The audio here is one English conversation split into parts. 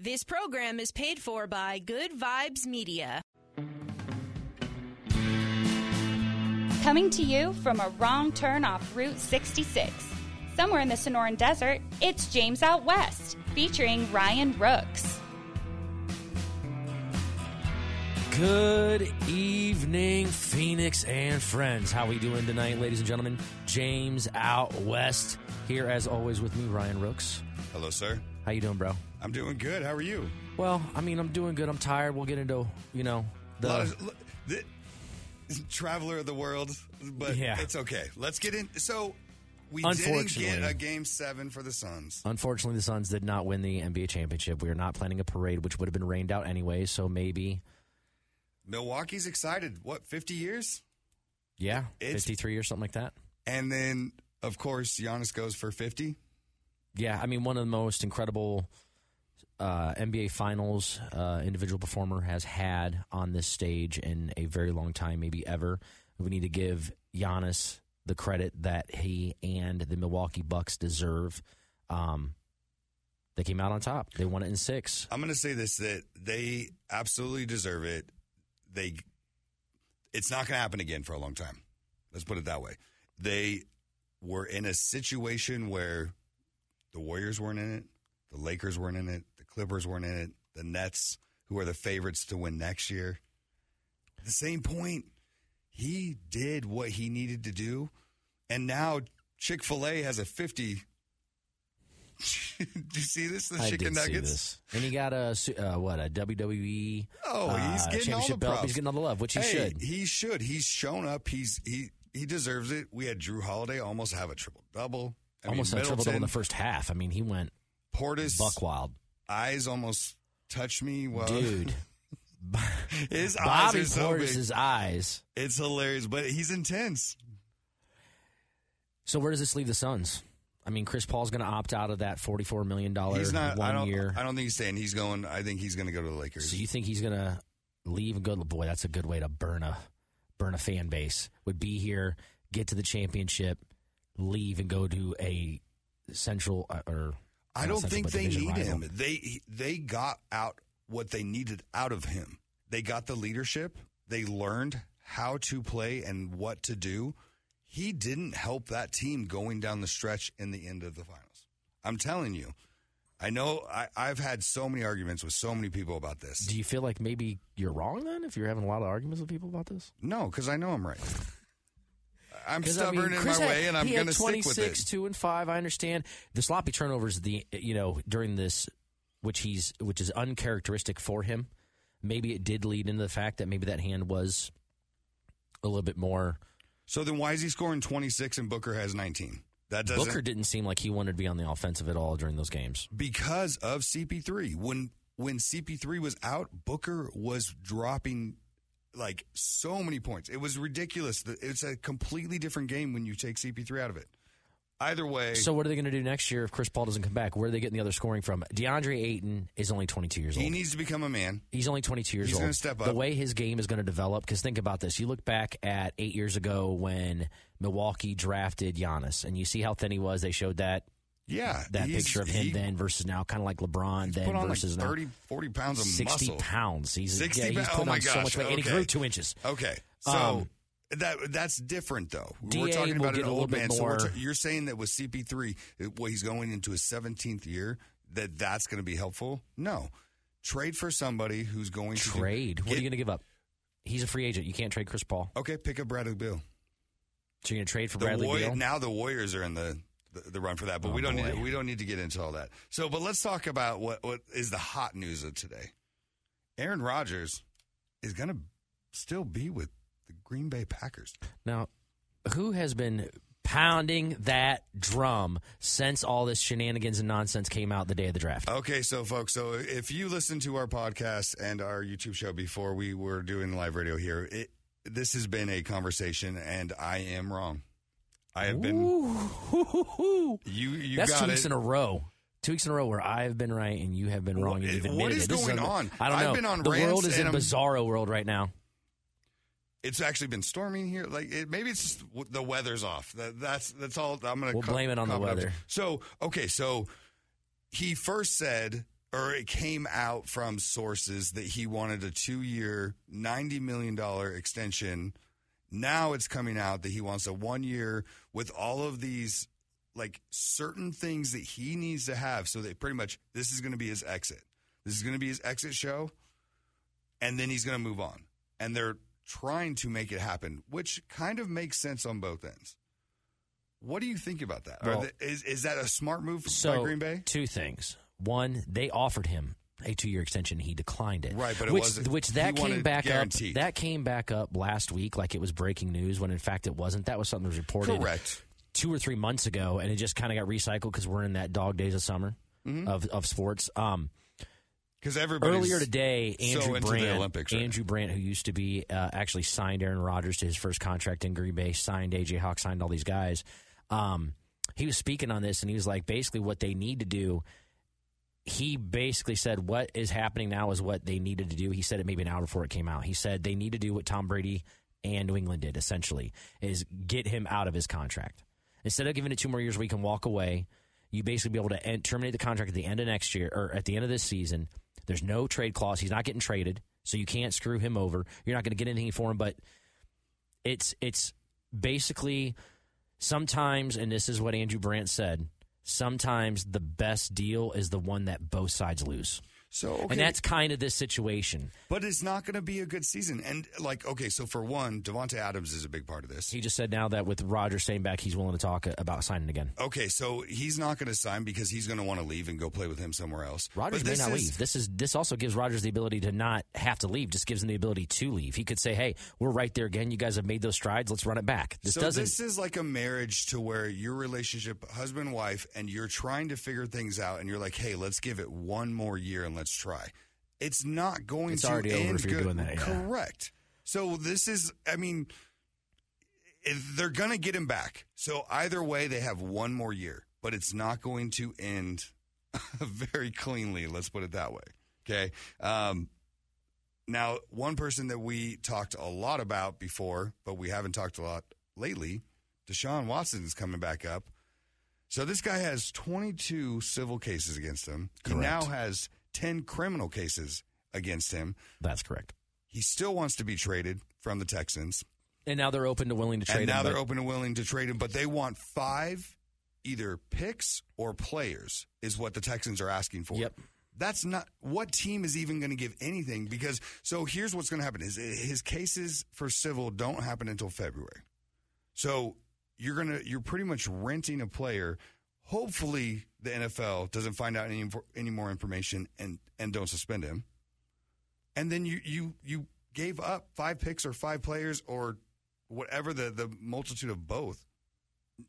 This program is paid for by Good Vibes Media. Coming to you from a wrong turn off Route 66. Somewhere in the Sonoran Desert, it's James Out West, featuring Ryan Rooks. Good evening, Phoenix and friends. How are we doing tonight, ladies and gentlemen? James out west here, as always, with me, Ryan Rooks. Hello, sir. How you doing, bro? I'm doing good. How are you? Well, I mean, I'm doing good. I'm tired. We'll get into you know the of- the, traveler of the world, but Yeah. it's okay. Let's get in. So we didn't get a game seven for the Suns. Unfortunately, the Suns did not win the NBA championship. We are not planning a parade, which would have been rained out anyway. So maybe, Milwaukee's excited. What, 50 years? yeah, 53 or something like that. And then, of course, Giannis goes for 50. Yeah, I mean, one of the most incredible uh, NBA Finals uh, individual performer has had on this stage in a very long time, maybe ever. We need to give Giannis the credit that he and the Milwaukee Bucks deserve. Um, they came out on top. They won it in six. I'm going to say this that they absolutely deserve it. They it's not going to happen again for a long time. Let's put it that way. They were in a situation where the Warriors weren't in it, the Lakers weren't in it, the Clippers weren't in it, the Nets, who are the favorites to win next year. At the same point, he did what he needed to do, and now Chick Fil A has a 50. do you see this? The I chicken nuggets. and he got a uh, what a WWE. Oh, he's uh, getting all the belt. He's getting all the love, which he hey, should. He should. He's shown up. He's he he deserves it. We had Jrue Holiday almost have a triple double. I Almost mean, had triple double in the first half. I mean, he went Portis buck wild, eyes almost touched me. Dude. his eyes Bobby are so big. Portis's eyes. It's hilarious, but he's intense. So where does this leave the Suns? I mean, Chris Paul's going to opt out of that forty-four million dollar one I don't. year. I don't think he's staying. He's going. I think he's going to go to the Lakers. so you think he's going to leave and go? Boy, that's a good way to burn a burn a fan base. Would be here, get to the championship, leave and go to a central uh, or I don't central, think they need rival. him. They they got out what they needed out of him. They got the leadership. They learned how to play and what to do. He didn't help that team going down the stretch in the end of the finals. I'm telling you. I know I, I've had so many arguments with so many people about this. Do you feel like maybe you're wrong then? If you're having a lot of arguments with people about this, No, because I know I'm right. I'm 'Cause, I stubborn mean, in my had- way, and I'm going to stick with 26, it. two and five. I understand the sloppy turnovers. The you know during this, which he's which is uncharacteristic for him. Maybe it did lead into the fact that maybe that hand was a little bit more. So then, why is he scoring 26 and Booker has 19? That doesn't Booker didn't seem like he wanted to be on the offensive at all during those games. because of CP3. When when CP3 was out, Booker was dropping like so many points. It was ridiculous. It's a completely different game when you take CP3 out of it. Either way, So what are they going to do next year if Chris Paul doesn't come back? Where are they getting the other scoring from? DeAndre Ayton is only 22 years old. he needs to become a man. He's only 22 years He's old. gonna step The way his game is going to develop, because think about this. You look back at eight years ago when Milwaukee drafted Giannis, and you see how thin he was. They showed that Yeah, that picture of him he then versus now, kind of like LeBron then put on like versus 30, now. 40 pounds of 60 muscle. pounds. He's 60 yeah, he's putting Oh on so much weight, and he grew two inches. Okay, so Um, that that's different though. DA we're talking about an old man. So ta- you're saying that with CP3, it- well, he's going into his 17th year. That that's going to be helpful. No, trade for somebody who's going to do- Trade. what are you going to give up? He's a free agent. You can't trade Chris Paul. Okay, pick up Bradley Beal. So you're going to trade for The Bradley Warri- Beal? now the Warriors are in the, the, the run for that, but Oh, we don't boy. need we don't need to get into all that. So, but let's talk about what what is the hot news of today. Aaron Rodgers is going to still be with the Green Bay Packers. Now, who has been pounding that drum since all this shenanigans and nonsense came out the day of the draft? Okay, so folks, so if you listen to our podcast and our YouTube show before we were doing live radio here, it, this has been a conversation, and I am wrong. I have been Ooh. you. You That's got two it. weeks in a row. Two weeks in a row where I've been right and you have been wrong. and What- admitted it. Going un- on? I don't I've know. been on the world is in I'm- bizarro world right now. It's actually been storming here. Like it, maybe it's just the weather's off. That, that's that's all. I'm gonna We'll blame it on the cop up weather. So okay, so he first said or it came out from sources that he wanted a two year, $90 million extension. Now it's coming out that he wants a one year with all of these like certain things that he needs to have so that pretty much this is going to be his exit. This is going to be his exit show. And then he's going to move on. And they're trying to make it happen, which kind of makes sense on both ends. What do you think about that? Well- the- is, is that a smart move So by Green Bay? two things. One, they offered him a two-year extension. He declined it. Right, but it which, which that came back guaranteed. up. That came back up last week, like it was breaking news. When in fact it wasn't. That was something that was reported Correct. two or three months ago, and it just kind of got recycled because we're in that dog days of summer Mm-hmm. of of sports. Um, Because everybody earlier today, Andrew the Brandt, Olympics right Andrew Brandt, who used to be uh, actually signed Aaron Rodgers to his first contract in Green Bay, signed AJ Hawk, signed all these guys. Um, he was speaking on this, and he was like, basically, what they need to do. He basically said, "What is happening now is what they needed to do." He said it maybe an hour before it came out. He said they need to do what Tom Brady and New England did. Essentially, is get him out of his contract instead of giving it two more years where he can walk away. You basically be able to end, terminate the contract at the end of next year or at the end of this season. There's no trade clause. He's not getting traded, so you can't screw him over. You're not going to get anything for him. But it's it's basically sometimes, and this is what Andrew Brandt said. Sometimes the best deal is the one that both sides lose, So okay, and that's kind of this situation. but it's not going to be a good season. And like, okay, so for one, Davante Adams is a big part of this. He just said now that with Roger staying back, he's willing to talk about signing again. Okay, so he's not going to sign because he's going to want to leave and go play with him somewhere else. Rodgers may not is- leave. This is this also gives Rodgers the ability to not have to leave. Just gives him the ability to leave. He could say, "Hey, we're right there again. You guys have made those strides. Let's run it back." This so doesn't. this is like a marriage to where your relationship, husband wife, and you're trying to figure things out, and you're like, "Hey, let's give it one more year and let's try." It's not going It's to already over end if you're good. doing that, yeah. Correct. So this is, I mean, they're going to get him back. So either way, they have one more year, but it's not going to end very cleanly. Let's put it that way. Okay. Um, now, one person that we talked a lot about before, but we haven't talked a lot lately, Deshaun Watson is coming back up. So this guy has 22 civil cases against him. He now has 10 criminal cases against him. That's correct. He still wants to be traded from the Texans. And now they're open to willing to trade and now they're open to willing to trade him, but they want five either picks or players is what the Texans are asking for. Yep. That's not what team is even going to give anything because so here's what's going to happen is his cases for civil don't happen until February. So you're going to you're pretty much renting a player. Hopefully the NFL doesn't find out any any more information and and don't suspend him. And then you you you gave up five picks or five players or whatever the the multitude of both.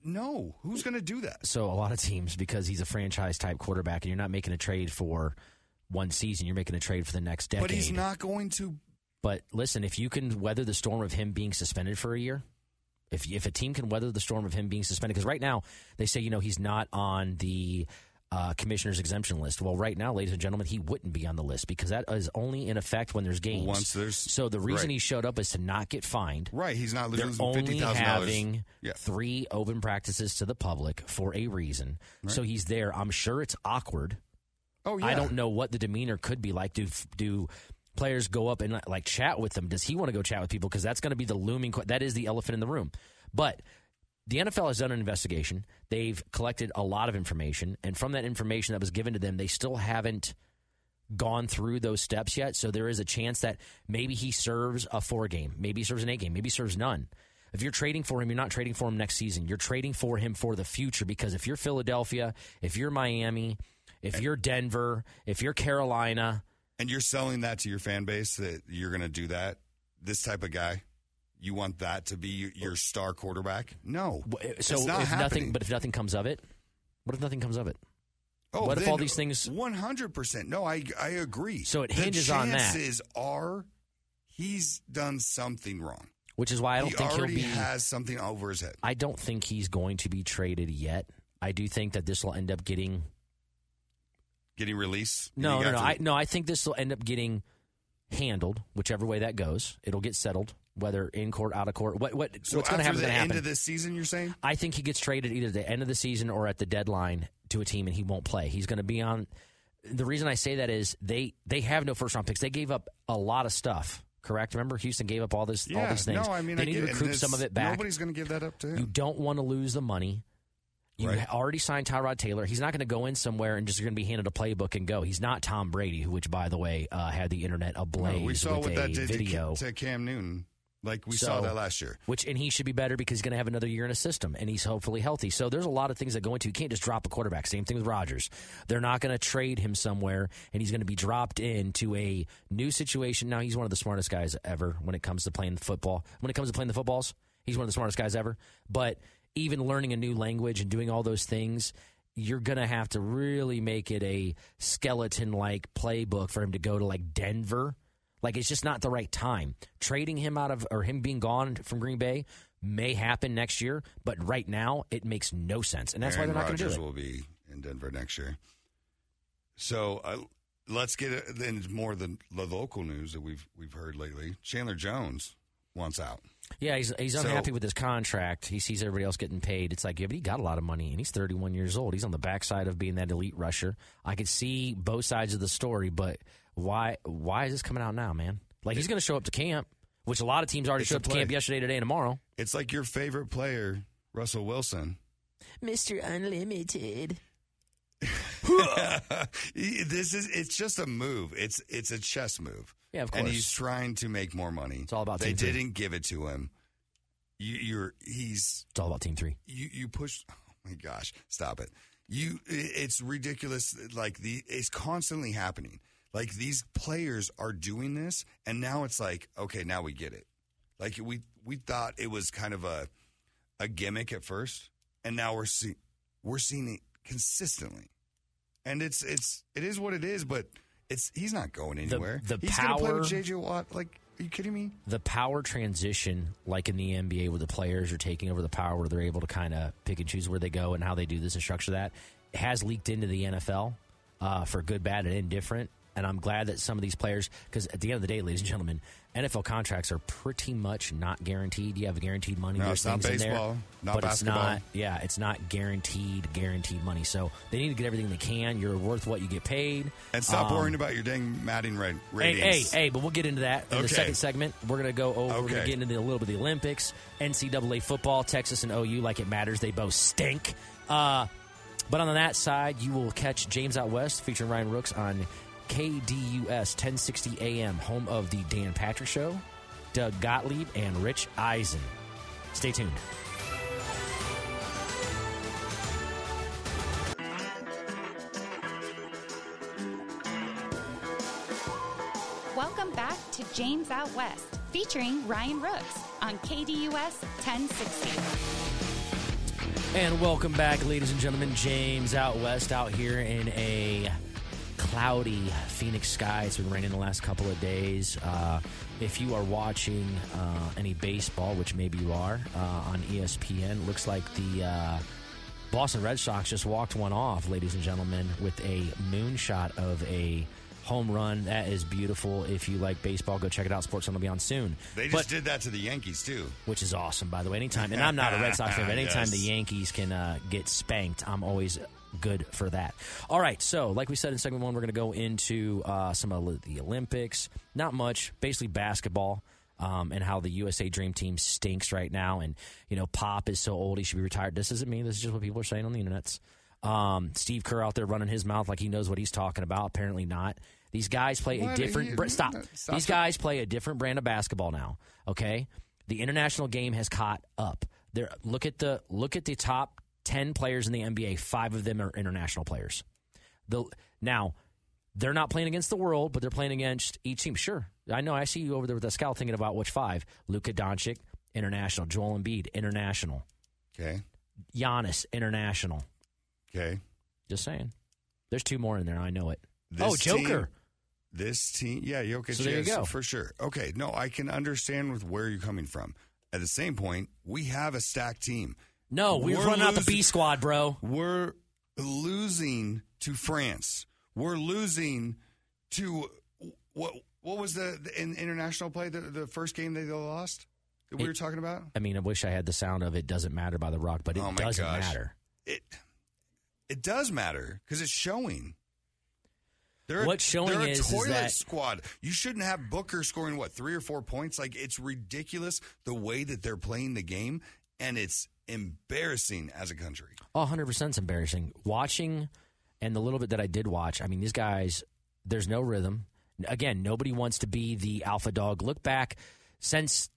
No, who's going to do that? So a lot of teams, because he's a franchise type quarterback, and you're not making a trade for one season, you're making a trade for the next decade. But he's not going to. But listen, if you can weather the storm of him being suspended for a year, if if a team can weather the storm of him being suspended, because right now they say you know he's not on the uh, commissioner's exemption list. Well, right now, ladies and gentlemen, he wouldn't be on the list because that is only in effect when there's games. Once there's- so the reason right. he showed up is to not get fined. Right, he's not They're losing only fifty thousand dollars. having Yeah. three open practices to the public for a reason. So he's there. I'm sure it's awkward. Oh yeah, I don't know what the demeanor could be like. Do do players go up and like chat with them? Does he want to go chat with people? Because that's going to be the looming. That is the elephant in the room. But the NFL has done an investigation. They've collected a lot of information, and from that information that was given to them, they still haven't gone through those steps yet. So there is a chance that maybe he serves a four game, maybe he serves an eight game, maybe he serves none. If you're trading for him, you're not trading for him next season. You're trading for him for the future because if you're Philadelphia, if you're Miami, if you're Denver, if you're Carolina, And you're selling that to your fan base that you're going to do that. This type of guy, you want that to be your, star quarterback? No. Eh, it's so not if happening. nothing, but if nothing comes of it, what if nothing comes of it? Oh, what if all these things- One hundred percent. No, I I agree. So it The hinges on that. Chances are he's done something wrong. Which is why I don't he think he'll be. has something over his head. I don't think he's going to be traded yet. I do think that this will end up getting Getting released. No, no, no. I, no, I think this will end up getting handled, whichever way that goes. It'll get settled, whether in court, out of court. What, what, so what's going to happen? the end happen. of this season, you're saying? I think he gets traded either at the end of the season or at the deadline to a team, and he won't play. He's going to be on. the reason I say that is they they have no first round picks. They gave up a lot of stuff. Correct. Remember, Houston gave up all this, all these things. no, I mean, they I need to recoup some of it back. Nobody's going to give that up to him. You don't want to lose the money. You Right. already signed Tyrod Taylor. He's not going to go in somewhere and just going to be handed a playbook and go. He's not Tom Brady, who, which by the way, uh, had the internet ablaze No, we saw with what a that did video. To Cam Newton. Like we So- saw that last year. Which and he should be better because he's going to have another year in a system and he's hopefully healthy. So there's a lot of things that go into. You can't just drop a quarterback. Same thing with Rodgers. They're not going to trade him somewhere and he's going to be dropped into a new situation. Now he's one of the smartest guys ever when it comes to playing football. When it comes to playing the footballs, he's one of the smartest guys ever. But even learning a new language and doing all those things. You're going to have to really make it a skeleton like playbook for him to go to like Denver like it's just not the right time. Trading him out of or him being gone from Green Bay may happen next year, but right now it makes no sense, and that's Aaron why they're not going to do it. will be in Denver next year. So uh, let's get then more of the, the local news that we've we've heard lately. Chandler Jones wants out. Yeah, he's he's So- unhappy with his contract. He sees everybody else getting paid. It's like, yeah, but he got a lot of money, and he's 31 years old. He's on the backside of being that elite rusher. I could see both sides of the story, but why why is this coming out now, man? Like he's going to show up to camp, which a lot of teams already showed up to play. camp yesterday, today, and tomorrow. It's like your favorite player, Russell Wilson. Mister Unlimited. This is it's just a move. It's it's a chess move. Yeah, of course. And he's trying to make more money. It's all about They team didn't give it to him. You, you're he's It's all about Team Three. you you push. Oh my gosh, stop it! You it's ridiculous. Like the it's constantly happening. Like these players are doing this, and now it's like okay, now we get it. Like we we thought it was kind of a a gimmick at first, and now we're seeing we're seeing it consistently. And it's it's it is what it is, but it's he's not going anywhere. the he's gonna play with power- JJ Watt. Like, are you kidding me? the power transition, like in the NBA, where the players are taking over the power, where they're able to kind of pick and choose where they go and how they do this and structure that, has leaked into the NFL uh, for good, bad, and indifferent. And I'm glad that some of these players, because at the end of the day, ladies and gentlemen, NFL contracts are pretty much not guaranteed. You have guaranteed money. No, There's it's not in there, baseball, not but basketball. it's not. Yeah, it's not guaranteed, guaranteed money. So they need to get everything they can. You're worth what you get paid. And stop Um, worrying about your dang Madden ra- Hey, hey, hey, but we'll get into that in the second segment. We're going to go over, we're going Okay. to get into the, a little bit of the Olympics, NCAA football, Texas and OU, like it matters. They both stink. Uh, but on that side, you will catch James Out West featuring Ryan Rooks on KDUS 1060 AM, home of the Dan Patrick Show, Doug Gottlieb, and Rich Eisen. Stay tuned. Welcome back to James Out West, featuring Ryan Rooks on KDUS 1060. And welcome back, ladies and gentlemen. James out west, out here in a cloudy Phoenix sky. It's been raining the last couple of days. Uh, if you are watching uh, any baseball, which maybe you are, uh, on ESPN, looks like the uh, Boston Red Sox just walked one off, ladies and gentlemen, with a moonshot of a home run. That is beautiful. If you like baseball, go check it out. Sports Center will be on soon. They But- just did that to the Yankees too. which is awesome, by the way. Anytime, and I'm not a Red Sox fan, but anytime Yes. the Yankees can uh, get spanked, I'm always good for that. All right, so like we said in segment one, we're going to go into uh, some of the Olympics. Not much, basically basketball. Um, and how the USA Dream Team stinks right now, and you know Pop is so old he should be retired. This isn't me. This is just what people are saying on the internet. Um, Steve Kerr out there running his mouth like he knows what he's talking about. Apparently not. These guys play a different. You- br- stop. stop These guys play a different brand of basketball now. Okay, the international game has caught up. There, look at the look at the top ten players in the NBA. Five of them are international players. The now they're not playing against the world, but they're playing against each team. Sure, I know. I see you over there with the scout thinking about which five: Luka Doncic, international; Joel Embiid, international; Okay. Giannis, international. Okay. Just saying. There's two more in there. I know it. This oh, Joker. team- this team, yeah, Jokic, So there you go. for sure. Okay, no, I can understand with where you're coming from. At the same point, we have a stacked team. No, we're, We're running out the B squad, bro. We're losing to France. We're losing to what? What was the, the in, international play? The, the first game they lost that we It- were talking about. I mean, I wish I had the sound of "It Doesn't Matter" by The Rock, but it Oh, doesn't gosh. matter. It it does matter because it's showing. They're, What's showing they're a is, is that squad. You shouldn't have Booker scoring what three or four points. Like it's ridiculous the way that they're playing the game, and it's embarrassing as a country. Oh, 100% is embarrassing. Watching and the little bit that I did watch, I mean, these guys, there's no rhythm. Again, nobody wants to be the alpha dog. Look back since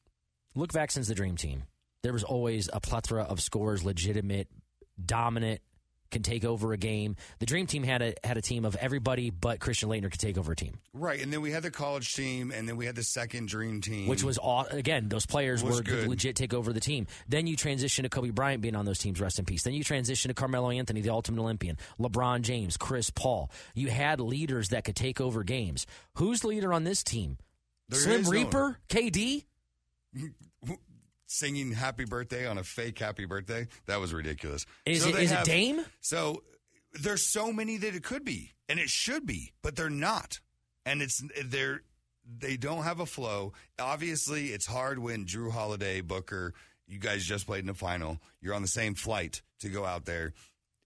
look back since the dream team. There was always a plethora of scores, legitimate, dominant, can take over a game. The dream team had a had a team of everybody but Christian Laettner could take over a team. Right, and then we had the college team, and then we had the second dream team, Which was all again, those players were good. legit take over the team. Then you transition to Kobe Bryant being on those teams, rest in peace. Then you transition to Carmelo Anthony, the ultimate Olympian, LeBron James, Chris Paul. You had leaders that could take over games. Who's the leader on this team? There Slim is no- Reaper, KD. singing "Happy Birthday" on a fake "Happy Birthday." That was ridiculous. Is So it have- it Dame? So there's so many that it could be, and it should be, but they're not. And it's they're they don't have a flow. Obviously, it's hard when Jrue Holiday, Booker, you guys just played in the final. You're on the same flight to go out there.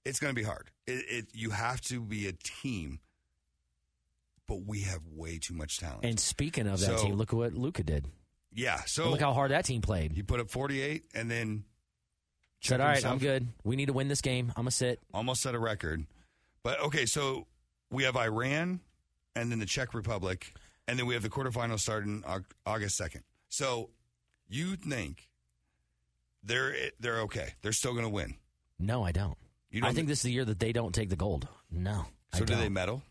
It's going to be hard. It, it you have to be a team, but we have way too much talent. And speaking of that So- team, look at what Luka did. Yeah, so look how hard that team played. he put up 48, and then Said, "All right, himself. I'm good. We need to win this game. I'm gonna sit." almost set a record. But okay, so we have Iran and then the Czech Republic, and then we have the quarterfinals starting August second. So you think they're they're okay? They're still going to win. No, I don't. You I don't think this is the year that they don't take the gold. No. I So do they medal?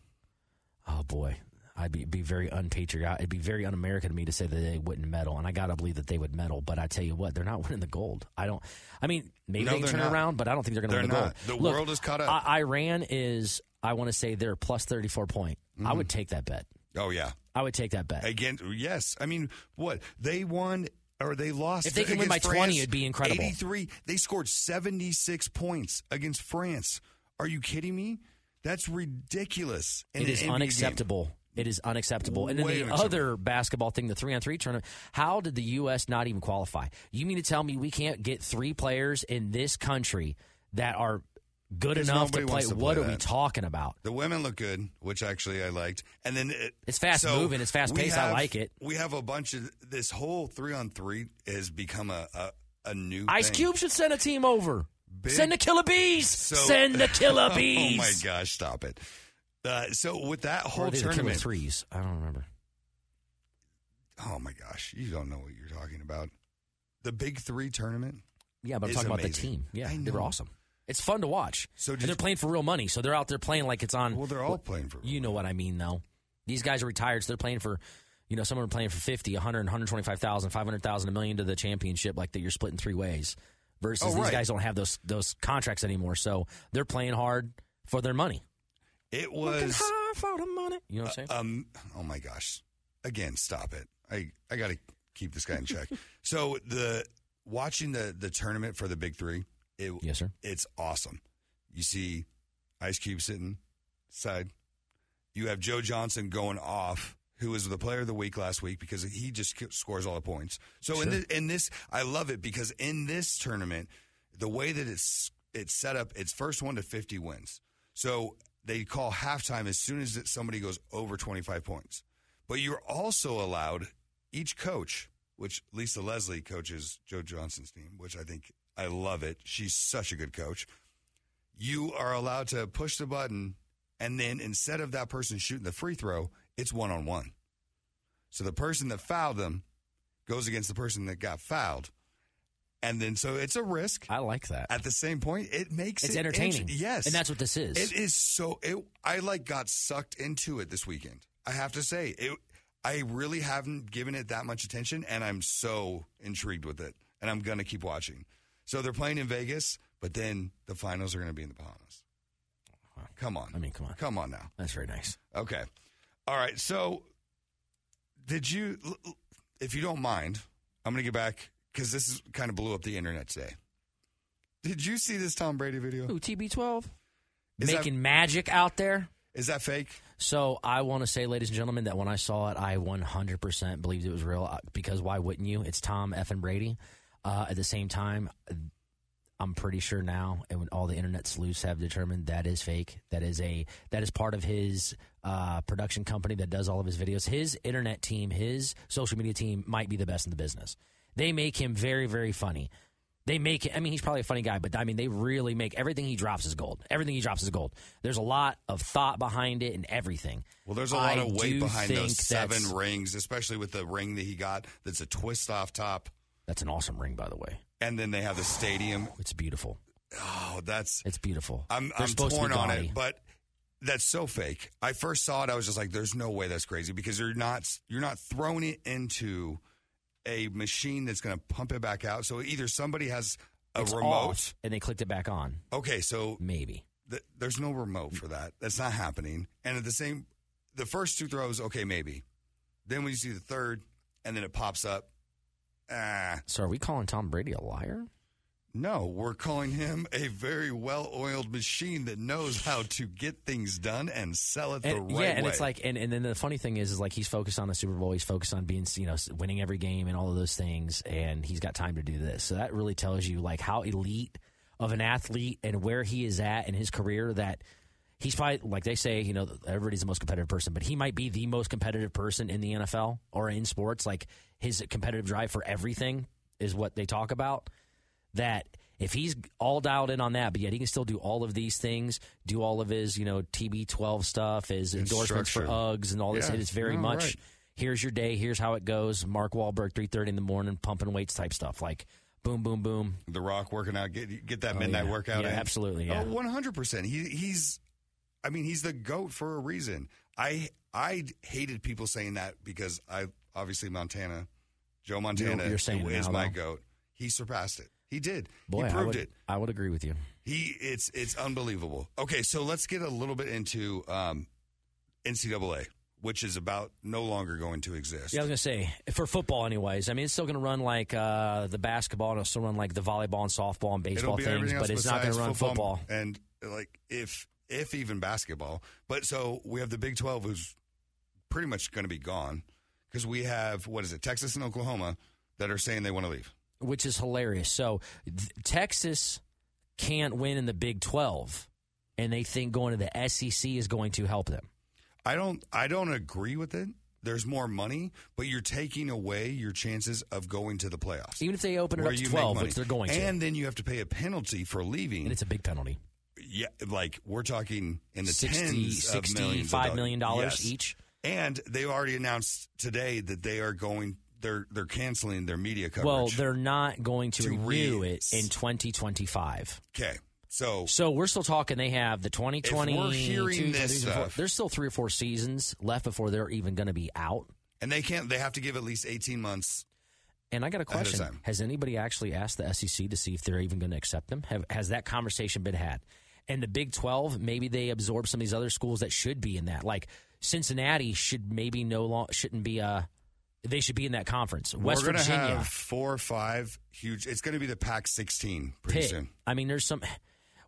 Oh boy, I'd be, be very unpatriotic. It'd be very un-American of me to say that they wouldn't medal, and I gotta believe that they would medal. But I tell you what, they're not winning the gold. I don't. I mean, maybe No, they can turn not. around, but I don't think they're going to win the They're gold. The Look, world is caught up. I- Iran is. I want to say they're plus thirty-four point. I mm-hmm. would take that bet. Oh yeah, I would take that bet. again. Yes, I mean what they won or they lost. If they can win by against 20, it'd be incredible. Eighty-three. They scored seventy-six points against France. Are you kidding me? That's ridiculous. It an game. It is unacceptable. And then Way the other basketball thing, the three on three tournament, how did the U.S. not even qualify? You mean to tell me we can't get three players in this country that are good enough to play? to What play are we talking about? The women look good, which actually I liked. And then it, It's fast so moving, it's fast paced, I like it. We have a bunch of this whole three on three has become a a, a new Ice thing. Cube should send a team over. Big- Send the Killer Bees. So- send the Killer bees. oh my gosh, stop it! Uh, so with that whole are they the Killer tournament, Threes? I don't remember. oh my gosh, you don't know what you're talking about. The Big Three tournament. Yeah, but I'm talking about the team. Yeah, they were awesome. It's fun to watch. So and they're playing for real money. So they're out there playing like it's on. Well, they're all playing for. You know what I mean, though. These guys are retired, so they're playing for, you know, some are playing for 50, 100, 125,000, 500,000, a million to the championship, like that you're splitting three ways. Versus Oh, these guys don't have those those contracts anymore, so they're playing hard for their money. It Working was. hard for the money. You know what I'm saying? Um. Oh my gosh! Again, stop it. I I got to keep this guy in check. so the watching the the tournament for the Big Three. It, yes, sir. it's awesome. You see Ice Cube sitting side. You have Joe Johnson going off, who was the player of the week last week because he just scores all the points. So in, this, in this, I love it because in this tournament, the way that it's it's set up, it's first one to fifty wins. So they call halftime as soon as somebody goes over twenty five points. But you're also allowed each coach, which Lisa Leslie coaches Joe Johnson's team, which I think I love it. She's such a good coach. You are allowed to push the button, and then instead of that person shooting the free throw, it's one on one. So the person that fouled them goes against the person that got fouled. And then so it's a risk. I like that. At the same point, it makes It's it entertaining. inter- yes, And that's what this is. It is so. It, I like got sucked into it this weekend. I have to say, it. I really haven't given it that much attention, and I'm so intrigued with it, and I'm gonna keep watching. So they're playing in Vegas, but then the finals are gonna be in the Bahamas. Come on, I mean, come on. come on now. That's very nice. Okay, all right. So did you? If you don't mind, I'm gonna get back because this is kind of blew up the internet today. Did you see this Tom Brady video? Ooh, TB12. Is that- Making magic out there. Is that fake? So I want to say, ladies and gentlemen, that when I saw it, I 100% believed it was real. uh, Because why wouldn't you? It's Tom F. and Brady. Uh, at the same time, I'm pretty sure now, and when all the internet sleuths have determined that is fake. That is a that is part of his uh, production company that does all of his videos. His internet team, his social media team, might be the best in the business. They make him very, very funny. They make. I mean, he's probably a funny guy, but I mean, they really make everything he drops is gold. Everything he drops is gold. There's a lot of thought behind it and everything. Well, there's a lot I of weight behind those seven rings, especially with the ring that he got that's a twist off top. That's an awesome ring, by the way. And then they have the stadium. It's beautiful. Oh, that's It's beautiful. I'm They're I'm supposed to torn on it, but that's so fake. I first saw it, I was just like, "There's no way that's crazy," because you're not you're not throwing it into a machine that's going to pump it back out. So either somebody has a It's remote. off, and they clicked it back on. Okay, so Maybe. th- there's no remote for that. That's not happening. And at the same, the first two throws, okay, maybe. Then when you see the third, and then it pops up, ah, So are we calling Tom Brady a liar? No, we're calling him a very well-oiled machine that knows how to get things done and sell it the And, right way. yeah, and way. it's like, and, and then the funny thing is, is like he's focused on the Super Bowl. He's focused on being, you know, winning every game and all of those things, and he's got time to do this. So that really tells you like how elite of an athlete and where he is at in his career. That he's probably like they say, you know, everybody's the most competitive person, but he might be the most competitive person in the NFL or in sports. Like his competitive drive for everything is what they talk about. That if he's all dialed in on that, but yet he can still do all of these things, do all of his, you know, TB12 stuff, his endorsements for. Uggs and all this. Yeah. It is very No, much, right. here's your day, here's how it goes. Mark Wahlberg, 3.30 in the morning, pumping weights type stuff. Like, boom, boom, boom. The Rock working out, get get that Oh, midnight yeah. workout. Yeah, in. absolutely, yeah. Oh, one hundred percent. He he's, I mean, he's the goat for a reason. I I hated people saying that because I obviously Montana, Joe Montana You're- you're saying it is now, my though. goat. He surpassed it. He did. Boy, he I proved would, it. I would agree with you. He it's it's unbelievable. Okay, so let's get a little bit into um, NCAA, which is about no longer going to exist. Yeah, I was gonna say for football, anyways. I mean, it's still gonna run like uh, the basketball, and it'll still run like the volleyball and softball and baseball things, but it's not gonna run football. and like if if even basketball. But so we have the Big Twelve, who's pretty much going to be gone because we have what is it, Texas and Oklahoma that are saying they want to leave. Which is hilarious. So th- Texas can't win in the Big 12, and they think going to the SEC is going to help them. I don't I don't agree with it. There's more money, but you're taking away your chances of going to the playoffs. Even if they open it up to 12, which they're going to. and then you have to pay a penalty for leaving. And it's a big penalty. yeah, like we're talking in the 60, tens of millions of $65 million Yes. each. And they've already announced today that they are going. They're they're canceling their media coverage. Well, they're not going to, To renew re- it in 2025. okay. So So we're still talking. They have the 2020. If we're hearing this stuff- there's still three or four seasons left before they're even going to be out. and they can't. They have to give at least eighteen months. And I got a question. Has anybody actually asked the SEC to see if they're even going to accept them? Have, has that conversation been had? And the Big Twelve, maybe they absorb some of these other schools that should be in that. Like Cincinnati should maybe no long shouldn't be uh They should be in that conference. West we're have four or five huge. It's going to be the Pac sixteen pretty Pitt. soon. I mean, there's some.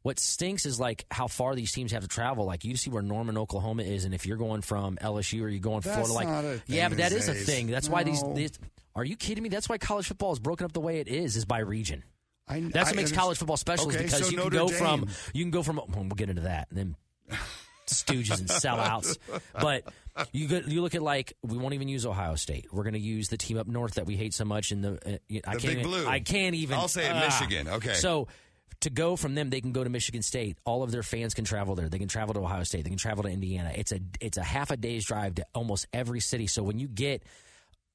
What stinks is like how far these teams have to travel. Like you see where Norman, Oklahoma is, and if you're going from LSU or you're going That's Florida, like yeah, but that is a thing. That's why these, these. Are you kidding me? That's why college football is broken up the way it is, is by region. I, That's I what makes underst- college football special Okay, is because so you Notre can go Dame. from you can go from well, we'll get into that and then stooges and sellouts. But you go, you look at like we won't even use Ohio State. We're going to use the team up north that we hate so much in the uh, I The can't Big even, Blue. I can't even. I'll say ah. Michigan. Okay. So to go from them, they can go to Michigan State. All of their fans can travel there. They can travel to Ohio State. They can travel to Indiana. It's a it's a half a day's drive to almost every city. So when you get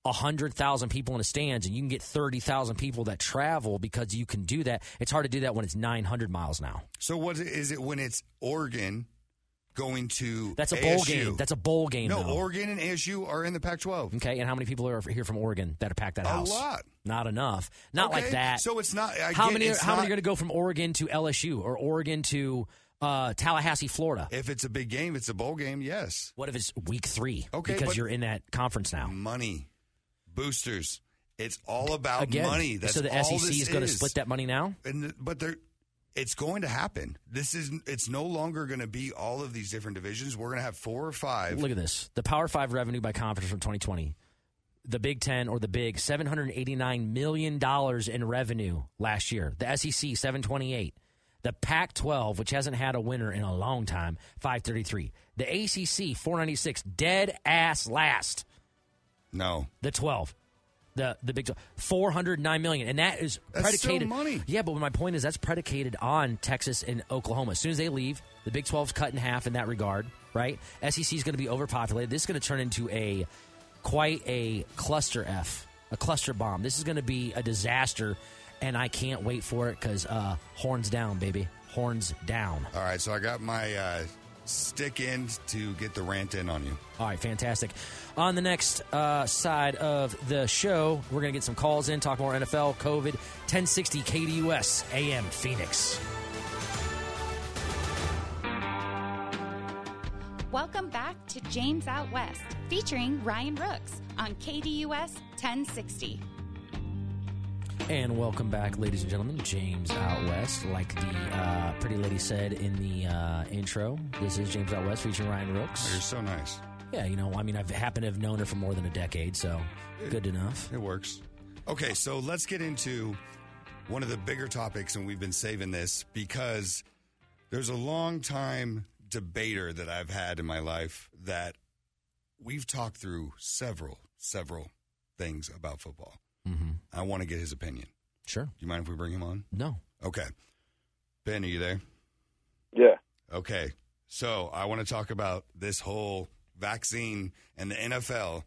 hundred thousand people in the stands, and you can get thirty thousand people that travel because you can do that. It's hard to do that when it's nine hundred miles now. So what is it when it's Oregon going to? That's a bowl ASU? game. That's a bowl game. no. though. Oregon and ASU are in the Pac-12. Okay, and how many people are here from Oregon that have packed that A house? lot. Not enough. Not like that. So it's not. I how get many? How many are going to go from Oregon to LSU or Oregon to uh, Tallahassee, Florida? If it's a big game, it's a bowl game. Yes. What if it's week three? Okay, because you're in that conference now. Money, boosters. It's all about Again, money. That's so the all SEC is going to split that money now. And but they're. It's going to happen. This is. It's no longer going to be all of these different divisions. We're going to have four or five. Look at this: the Power Five revenue by conference from 2020 the Big Ten or the Big seven hundred eighty nine million dollars in revenue last year. The SEC seven twenty eight. The Pac twelve, which hasn't had a winner in a long time, five thirty three. The ACC four ninety six, dead ass last. No. The twelve. The the Big 12, 409 million and that is That's predicated money. Yeah, but my point is that's predicated on Texas and Oklahoma. As soon as they leave, the Big 12's cut in half in that regard, right? SEC is going to be overpopulated. This is going to turn into a quite a cluster F, a cluster bomb. This is going to be a disaster, and I can't wait for it because uh, horns down, baby, horns down. All right, so I got my uh, stick in to get the rant in on you. All right, fantastic. On the next uh, side of the show, we're going to get some calls in, talk more NFL, COVID, 1060 KDUS AM Phoenix. Welcome back to James Out West, featuring Ryan Rooks on KDUS 1060. And welcome back, ladies and gentlemen. James Out West, like the uh, pretty lady said in the uh, intro. This is James Out West featuring Ryan Rooks. You're so nice. Yeah, you know, I mean, I've happened to have known her for more than a decade, so good enough. It works. Okay, so let's get into one of the bigger topics, and we've been saving this because there's a long time debater that I've had in my life that we've talked through several, several things about football. Mm-hmm. I want to get his opinion. Sure. Do you mind if we bring him on? No. Okay. Ben, are you there? Yeah. Okay. So I want to talk about this whole vaccine and the NFL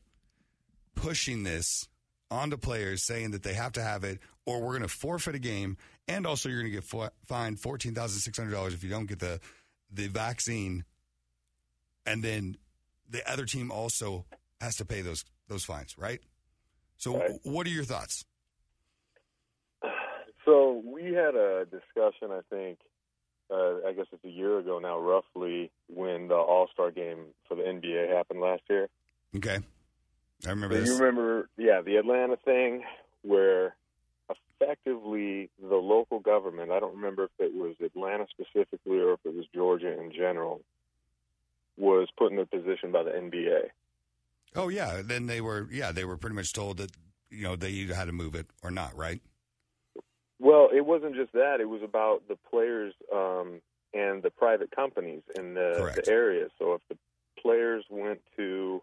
pushing this onto players saying that they have to have it or we're going to forfeit a game and also you're going to get fi- fined $14,600 if you don't get the the vaccine and then the other team also has to pay those those fines, right? So Right. what are your thoughts? So we had a discussion, I think, uh, I guess it's a year ago now, roughly, when the All Star game for the NBA happened last year. Okay. I remember So this. you remember, yeah, the Atlanta thing where effectively the local government, I don't remember if it was Atlanta specifically or if it was Georgia in general, was put in a position by the NBA. Oh yeah, then they were yeah, they were pretty much told that you know they either had to move it or not, right? Well, it wasn't just that. It was about the players um, and the private companies in the, the area. So if the players went to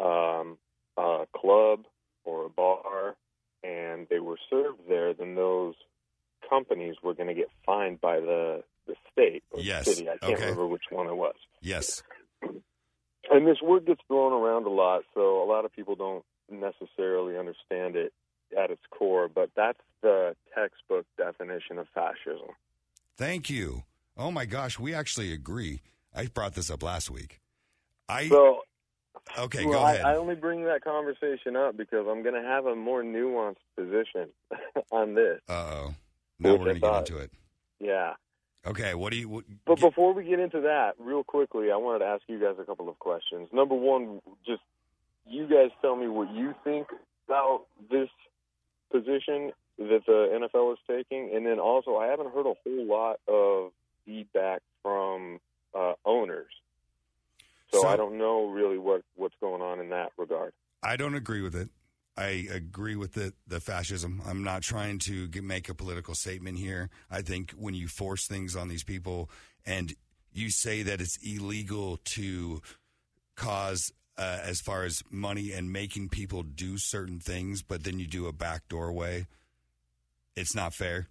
um, a club or a bar and they were served there, then those companies were going to get fined by the, the state or Yes. city. I can't Okay. remember which one it was. Yes. And this word gets thrown around a lot, so a lot of people don't necessarily understand it at its core, but that's the textbook definition of fascism. Thank you. Oh my gosh, we actually agree. I brought this up last week. I So, okay, well, go I, ahead. I only bring that conversation up because I'm going to have a more nuanced position on this. Uh oh. Now Which we're gonna get into it. Yeah. Okay, what do you? What, But get- before we get into that, real quickly, I wanted to ask you guys a couple of questions. Number one, just you guys tell me what you think about this position that the NFL is taking, and then also I haven't heard a whole lot of feedback from uh, owners, so, So- I don't know really what what's going on in that regard. I don't agree with it. I agree with the the fascism. I'm not trying to get, make a political statement here. I think when you force things on these people and you say that it's illegal to cause uh, as far as money and making people do certain things, but then you do a backdoor way, it's not fair.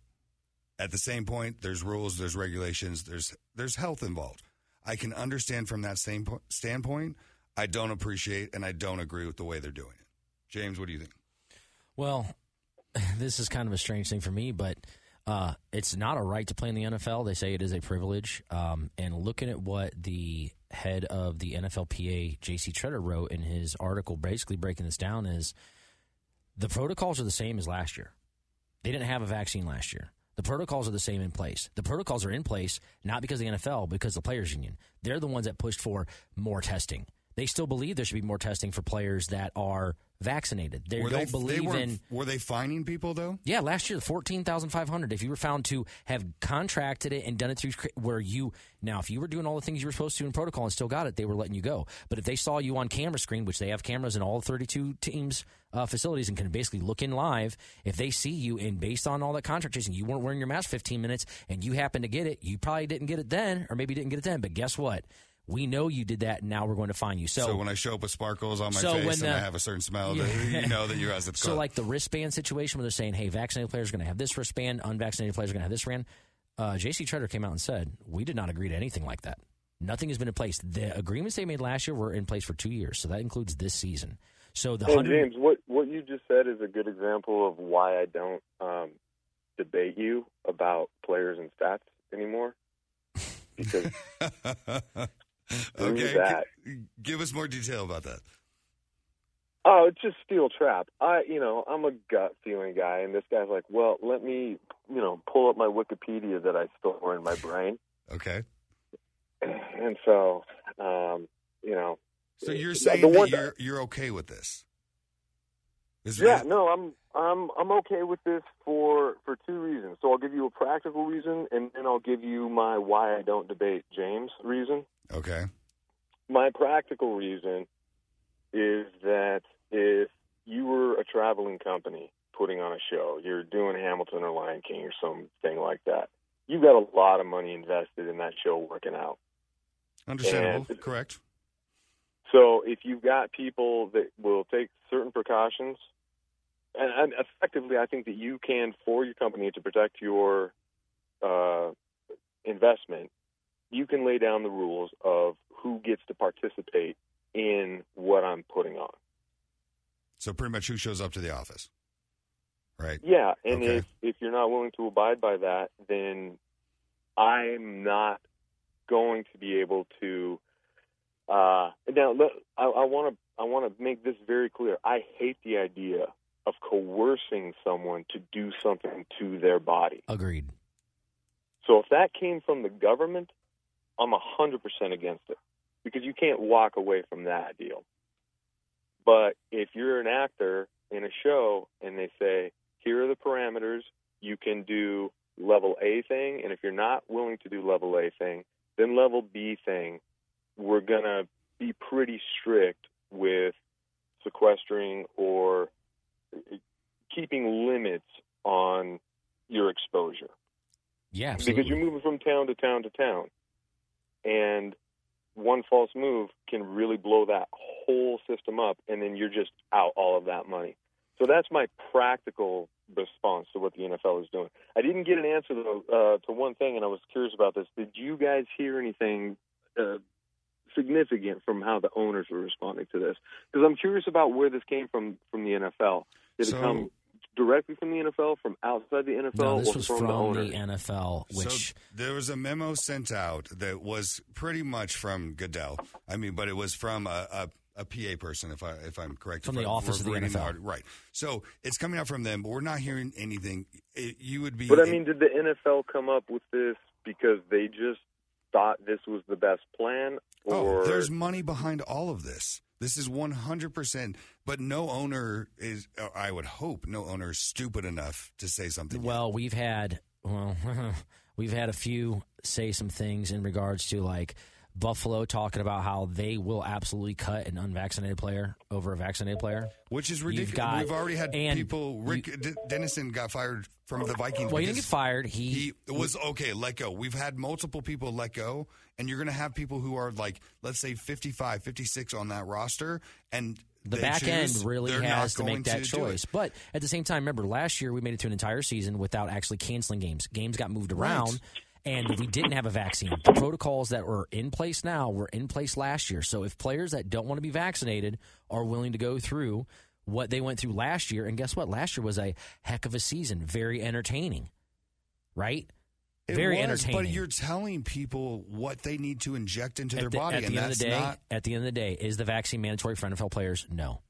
At the same point, there's rules, there's regulations, there's there's health involved. I can understand from that same po- standpoint. I don't appreciate and I don't agree with the way they're doing it. James, what do you think? Well, this is kind of a strange thing for me, but uh, it's not a right to play in the NFL. They say it is a privilege. Um, and looking at what the head of the NFLPA, J.C. Tretter, wrote in his article, basically breaking this down, is the protocols are the same as last year. They didn't have a vaccine last year. The protocols are the same in place. The protocols are in place not because of the NFL, because the players union. They're the ones that pushed for more testing. they still believe there should be more testing for players that are vaccinated. They were don't they, believe they in. Were they fining people though? Yeah, last year fourteen thousand five hundred. If you were found to have contracted it and done it through where you now, if you were doing all the things you were supposed to in protocol and still got it, they were letting you go. But if they saw you on camera screen, which they have cameras in all thirty two teams uh, facilities and can basically look in live, if they see you and based on all that contact tracing, you weren't wearing your mask fifteen minutes and you happen to get it, you probably didn't get it then, or maybe didn't get it then. But guess what? We know you did that, and now we're going to find you. So, when I show up with sparkles on my So face when and I have a certain smell, that you know that you're at the So, like the wristband situation where they're saying, hey, vaccinated players are going to have this wristband, unvaccinated players are going to have this wristband. Uh, JC Tretter came out and said, we did not agree to anything like that. Nothing has been in place. The agreements they made last year were in place for two years, so that includes this season. So the And hundred, James, what what you just said is a good example of why I don't um, debate you about players and stats anymore. Because okay, g- give us more detail about that. oh, it's just steel trap. I, you know, I'm a gut feeling guy, and this guy's like, well, let me, you know, pull up my Wikipedia that I store in my brain, Okay, and so, um, you know, so you're saying that you're you're okay with this? Is Yeah, no, I'm I'm I'm okay with this for for two reasons. So I'll give you a practical reason, and then I'll give you my why I don't debate James reason. Okay. My practical reason is that if you were a traveling company putting on a show, you're doing Hamilton or Lion King or something like that, you've got a lot of money invested in that show working out. Understandable. And- Correct. So if you've got people that will take certain precautions, and, and effectively, I think that you can, for your company, to protect your uh, investment, you can lay down the rules of who gets to participate in what I'm putting on. So pretty much, who shows up to the office? Right. Yeah, and Okay. if if you're not willing to abide by that, then I'm not going to be able to. Uh, now, I want to I want to make this very clear. I hate the idea of coercing someone to do something to their body. agreed. So if that came from the government, I'm a hundred percent against it because you can't walk away from that deal. But if you're an actor in a show and they say, here are the parameters, you can do level A thing, and if you're not willing to do level A thing, then level B thing, we're gonna be pretty strict with sequestering or keeping limits on your exposure Yeah, absolutely. because you're moving from town to town to town, and one false move can really blow that whole system up, and then you're just out all of that money. So that's my practical response to what the NFL is doing. I didn't get an answer though uh, to one thing, and I was curious about this. Did you guys hear anything uh, significant from how the owners were responding to this? Because I'm curious about where this came from from the NFL. Did So- it come directly from the NFL, from outside the NFL, no, this or was from, from the the. NFL, which so there was a memo sent out that was pretty much from Goodell. I mean, but it was from a, a, a PA person, if I if I'm correct. From the I- office of the NFL. art- right? So it's coming out from them, but we're not hearing anything. It, you would be, But I mean, did the NFL come up with this because they just thought this was the best plan, Oh, or oh, there's money behind all of this. This is 100%, but no owner is, I would hope, no owner is stupid enough to say something. yet. Well, we've had well, we've had a few say some things in regards to like Buffalo talking about how they will absolutely cut an unvaccinated player over a vaccinated player. Which is ridiculous. got- We've already had people. Rick D- Dennison got fired from the Vikings. Well, he didn't get fired. He, He was okay. Let go. We've had multiple people let go, and you're going to have people who are like, let's say, 55, 56 on that roster, and the they back end really has to make that it. choice. But at the same time, remember last year we made it to an entire season without actually canceling games. Games got moved around. Right. And we didn't have a vaccine. The protocols that were in place now were in place last year. So if players that don't want to be vaccinated are willing to go through what they went through last year, and guess what? Last year was a heck of a season, very entertaining, right? It very was, entertaining. But you're telling people what they need to inject into their the, body, at and the end of the day, not at the end of the day, is the vaccine mandatory for NFL players? No.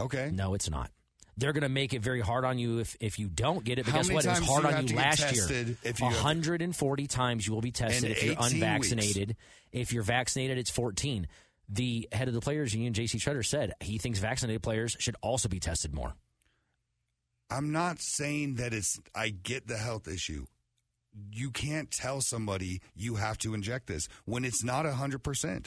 okay. No, it's not. They're going to make it very hard on you if, if you don't get it. Guess what? It was hard you on you last year. if you have- 140 times you will be tested In if you're 18 weeks. unvaccinated. If you're vaccinated, it's 14. the head of the players union, J.C. Tretter, said he thinks vaccinated players should also be tested more. I'm not saying that it's, I get the health issue. You can't tell somebody you have to inject this when it's not 100%.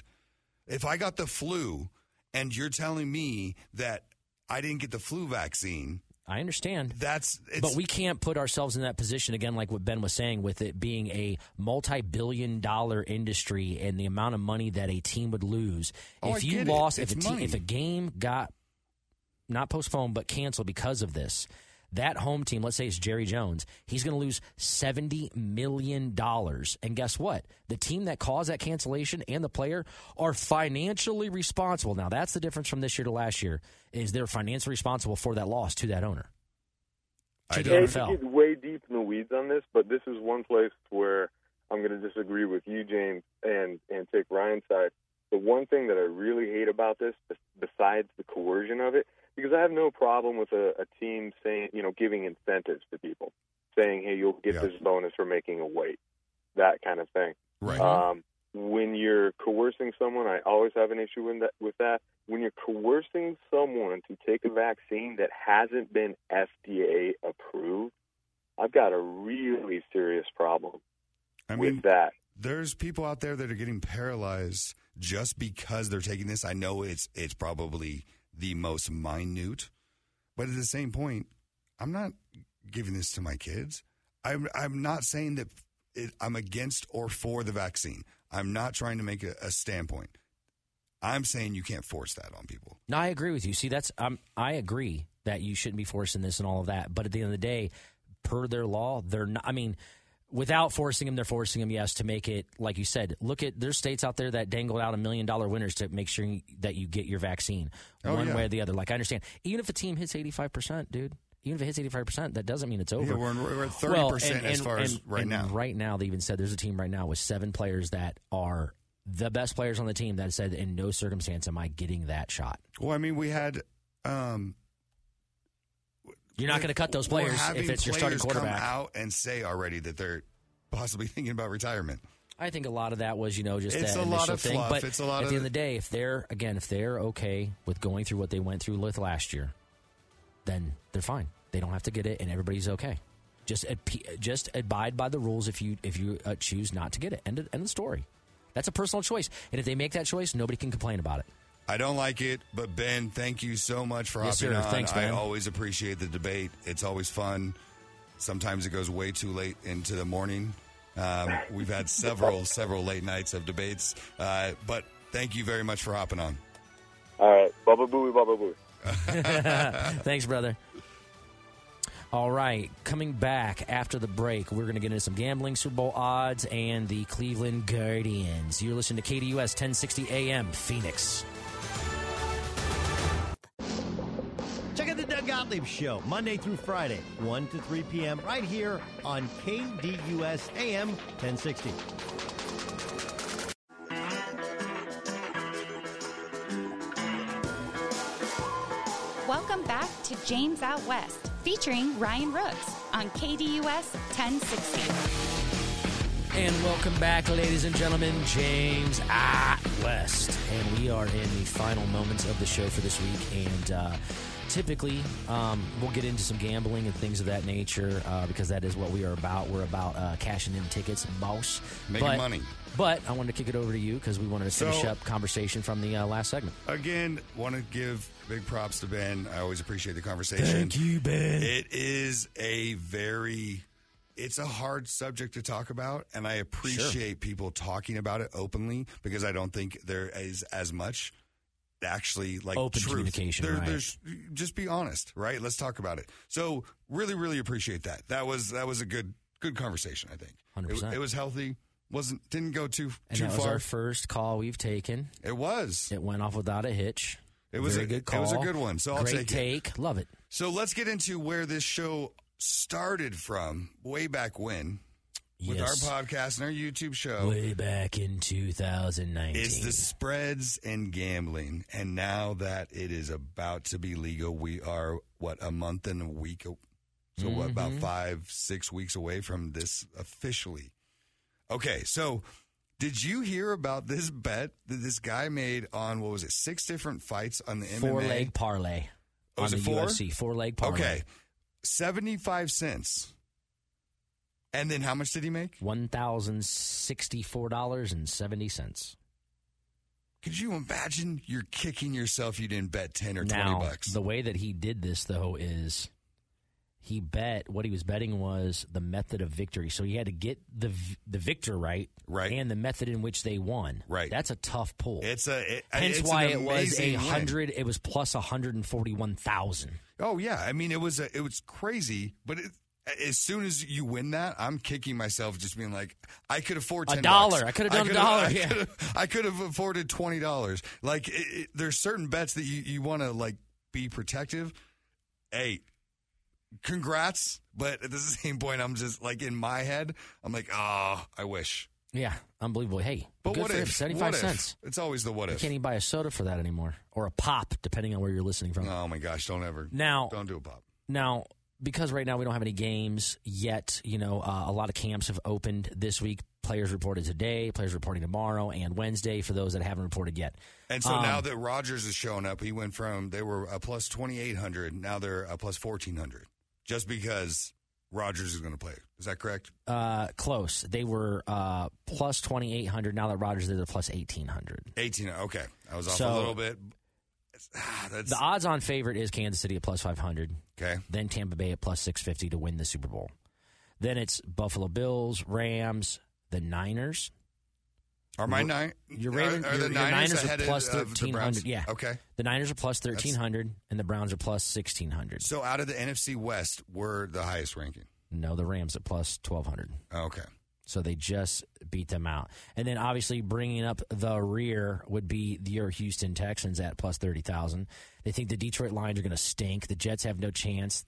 If I got the flu and you're telling me that I didn't get the flu vaccine, I understand. that's, it's, But we can't put ourselves in that position again, like what Ben was saying, with it being a multi-billion-dollar industry and the amount of money that a team would lose Oh, I if you get it. lost, if a te- if a game got not postponed but canceled because of this. That home team, let's say it's Jerry Jones, he's going to lose $70 million. And guess what? The team that caused that cancellation and the player are financially responsible. Now, that's the difference from this year to last year, is they're financially responsible for that loss to that owner. I to the don't- hate NFL. get way deep in the weeds on this, but this is one place where I'm going to disagree with you, James, and and take Ryan's side. The one thing that I really hate about this, besides the coercion of it, because I have no problem with a, a team saying, you know, giving incentives to people, saying, hey, you'll get Yeah. this bonus for making a weight, that kind of thing. right. Um, when you're coercing someone, I always have an issue with that. With that, when you're coercing someone to take a vaccine that hasn't been FDA approved, I've got a really serious problem I with that. there's people out there that are getting paralyzed just because they're taking this. I know it's it's probably the most minute, but at the same point, I'm not giving this to my kids. I'm I'm not saying that it, I'm against or for the vaccine. I'm not trying to make a, a standpoint. I'm saying you can't force that on people. No, I agree with you. See, that's um, I agree that you shouldn't be forcing this and all of that. But at the end of the day, per their law, they're not. I mean, without forcing them, they're forcing them. Yes, to make it like you said. Look at there's states out there that dangle out a million dollar winners to make sure that you get your vaccine Oh, one yeah. way or the other. Like I understand, even if a team hits eighty five percent, dude. Even if it hits eighty five percent, that doesn't mean it's over. Yeah, we're, we're at thirty Well, percent and- as and- far as right and now. Right now, they even said there's a team right now with seven players that are the best players on the team that said in no circumstance am I getting that shot. Well, I mean, we had. Um, You're not going to cut those players if it's your starting quarterback. Come out and say already that they're possibly thinking about retirement. I think a lot of that was, you know, just It's that a initial lot of thing. fluff. But It's a lot at the end of the day, if they're again, if they're okay with going through what they went through with last year, then they're fine. They don't have to get it, and everybody's okay. Just just abide by the rules if you if you uh, choose not to get it. End of, end of the story. That's a personal choice, and if they make that choice, nobody can complain about it. I don't like it, but Ben, thank you so much for Yes, hopping sir. on. Thanks, I man. always appreciate the debate. It's always fun. Sometimes it goes way too late into the morning. Um, we've had several several late nights of debates, uh, but thank you very much for hopping on. All right, bubba booey, bubba booey. Thanks, brother. All right, coming back after the break, we're going to get into some gambling, Super Bowl odds, and the Cleveland Guardians. You're listening to KDUS 1060 AM, Phoenix. Gottlieb Show, Monday through Friday, 1 to 3 p.m., right here on KDUS AM 1060. Welcome back to James Out West, featuring Ryan Rooks on KDUS 1060. And welcome back, ladies and gentlemen. James Out West. And we are in the final moments of the show for this week. And uh, typically, um, we'll get into some gambling and things of that nature uh, because that is what we are about. We're about uh, cashing in tickets, boss. Making But- money. But I wanted to kick it over to you because we wanted to finish So- up conversation from the uh, last segment. Again, want to give big props to Ben. I always appreciate the conversation. Thank you, Ben. It is a very it's a hard subject to talk about and I appreciate people talking about it openly because I don't think there is as much actually like Open truth. communication, right. There's just be honest, right? Let's talk about it. So really, really appreciate that. That was that was a good good conversation. I think 100%. It, it was healthy. wasn't didn't go too And too that was far. our first call we've taken. it was. It went off without a hitch. It was Very a- good call. it was a good one, so I'll Great take it. Love it. So let's get into where this show started from way back when with Yes. our podcast and our YouTube show. Way back in 2019. Is the spreads and gambling. And now that it is about to be legal, we are, what, a month and a week? So, what, about Mhm. five, six weeks away from this officially? Okay, so Did you hear about this bet that this guy made on what was it? Six different fights on the Four MMA. leg parlay Oh, on the it four? UFC. Four leg parlay. Okay, seventy-five cents. And then how much did he make? One thousand sixty-four dollars and seventy cents. Could you imagine you're kicking yourself you didn't bet 10 or 20 bucks? the way that he did this though is he bet what he was betting was the method of victory. So he had to get the the victor right, Right. and the method in which they won. Right. That's a tough pull. it's a it, Hence it's why it was a hundred. It was hundred and forty-one thousand. Oh yeah, I mean it was a, it was crazy, but it, as soon as you win that, I'm kicking myself, just being like, I could afford A 10 dollar. bucks. I could have done a dollar, I yeah. I could have afforded twenty dollars. Like it, it, there's certain bets that you you want to like be protective. Hey, congrats, but at the same point, I'm just like in my head, I'm like, ah, I wish. Yeah, unbelievable. Hey, But good what for if? Seventy-five cents. It's always the what You if. can't even buy a soda for that anymore, or a pop, depending on where you're listening from. Oh my gosh, don't ever. Now, Don't do a pop. Now, because right now we don't have any games yet, you know, uh, a lot of camps have opened this week. Players reported today, players reporting tomorrow and Wednesday for those that haven't reported yet. And so Um, now that Rodgers is showing up, he went from they were a plus twenty eight hundred, now they're a plus fourteen hundred, just because Rodgers is going to play. Is that correct? Uh, close. They were uh, plus 2,800. Now that Rodgers is at plus 1,800. Eighteen. Okay, I was off So- a little bit. Ah, The odds on favorite is Kansas City at plus 500, okay. then Tampa Bay at plus 650 to win the Super Bowl. Then it's Buffalo Bills, Rams, the Niners. Are my nine? Your are- Raven- are, your- the your Niners, Niners are plus of the 1300, yeah. Okay. The Niners are plus 1,300, and the Browns are plus 1,600. So out of the NFC West, we're the highest ranking. No, the Rams at plus 1,200. Okay. So they just beat them out. And then obviously bringing up the rear would be your Houston Texans at plus 30,000. They think the Detroit Lions are going to stink. The Jets have no chance.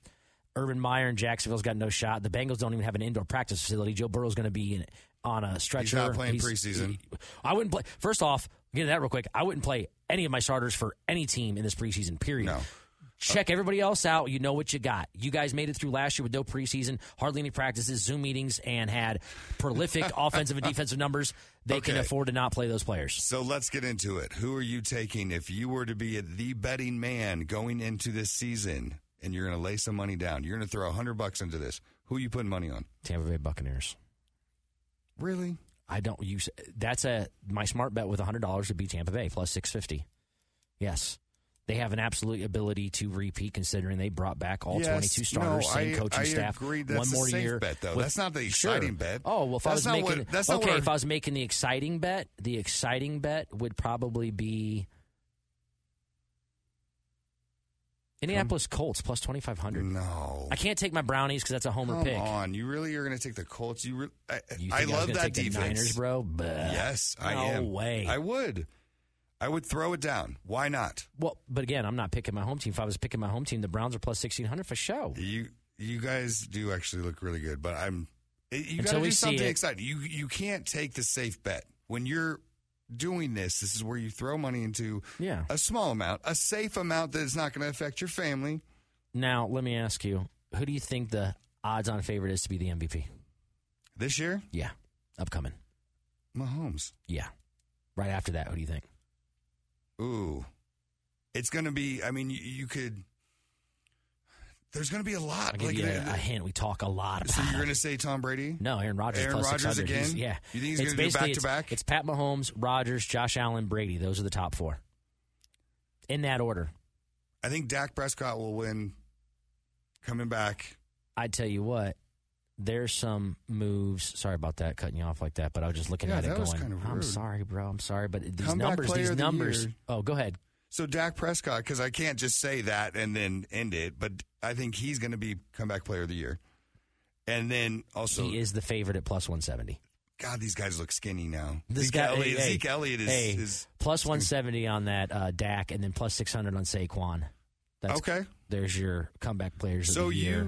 Urban Meyer and Jacksonville's got no shot. The Bengals don't even have an indoor practice facility. Joe Burrow's going to be in, on a stretcher. not playing preseason. I wouldn't play. First off, get that real quick. I wouldn't play any of my starters for any team in this preseason, period. No. Check everybody else out. You know what you got. You guys made it through last year with no preseason, hardly any practices, Zoom meetings, and had prolific offensive and defensive numbers. They can afford to not play those players. So let's get into it. Who are you taking if you were to be the betting man going into this season and you're going to lay some money down? You're going to throw a hundred bucks into this. Who are you putting money on? Tampa Bay Buccaneers. Really? I don't use that's a my smart bet with hundred dollars would be Tampa Bay plus six fifty. Yes. They have an absolute ability to repeat considering they brought back all Yes. 22 starters, No, same I- coaching I staff. agree. That's one more year. bet, though. with- That's not the Sure. exciting bet. Oh well, if I was making what- that's okay, if I was making the exciting bet, the exciting bet would probably be Indianapolis Colts plus 2500. No. I can't take my Brownies because that's a homer Come pick. on. You really are going to take the Colts? You, re- I, You I love that defense. The Niners, bro. Yes, I no am. way. I would. I would throw it down. Why not? Well, but again, I'm not picking my home team. If I was picking my home team, the Browns are plus 1600 for show. You you guys do actually look really good, but I'm eh, you got to do something exciting. You you can't take the safe bet when you're doing this. This is where you throw money into Yeah. a small amount, a safe amount that is not going to affect your family. Now, let me ask you, who do you think the odds on favorite is to be the MVP? This year, Yeah. Upcoming. Mahomes. Yeah. Right after that, who do you think? Ooh, it's going to be. I mean, you, you could. There's going to be a lot. I'll give Like, you a, a hint. We talk a lot about so you're going to say Tom Brady? No, Aaron Rodgers Aaron Rodgers 600. He's- again? yeah. You think he's It's gonna do back-to-back? It's, it's Pat Mahomes, Rodgers, Josh Allen, Brady. Those are the top four. In that order. I think Dak Prescott will win. Coming back, I tell you what, there's some moves. Sorry about that, cutting you off like that, but I was just looking Yeah, at it going, kind of I'm sorry, bro. I'm sorry, but these Comeback numbers, these the numbers. Oh, go ahead. So Dak Prescott, because I can't just say that and then end it, but I think he's going to be comeback player of the year. And then also, he is the favorite at plus 170. God, these guys look skinny now. This Zeke, guy, Elliott, hey, Zeke Elliott is, hey, is plus 170 on that uh, Dak, and then plus 600 on Saquon. That's, okay. There's your comeback players of So the year.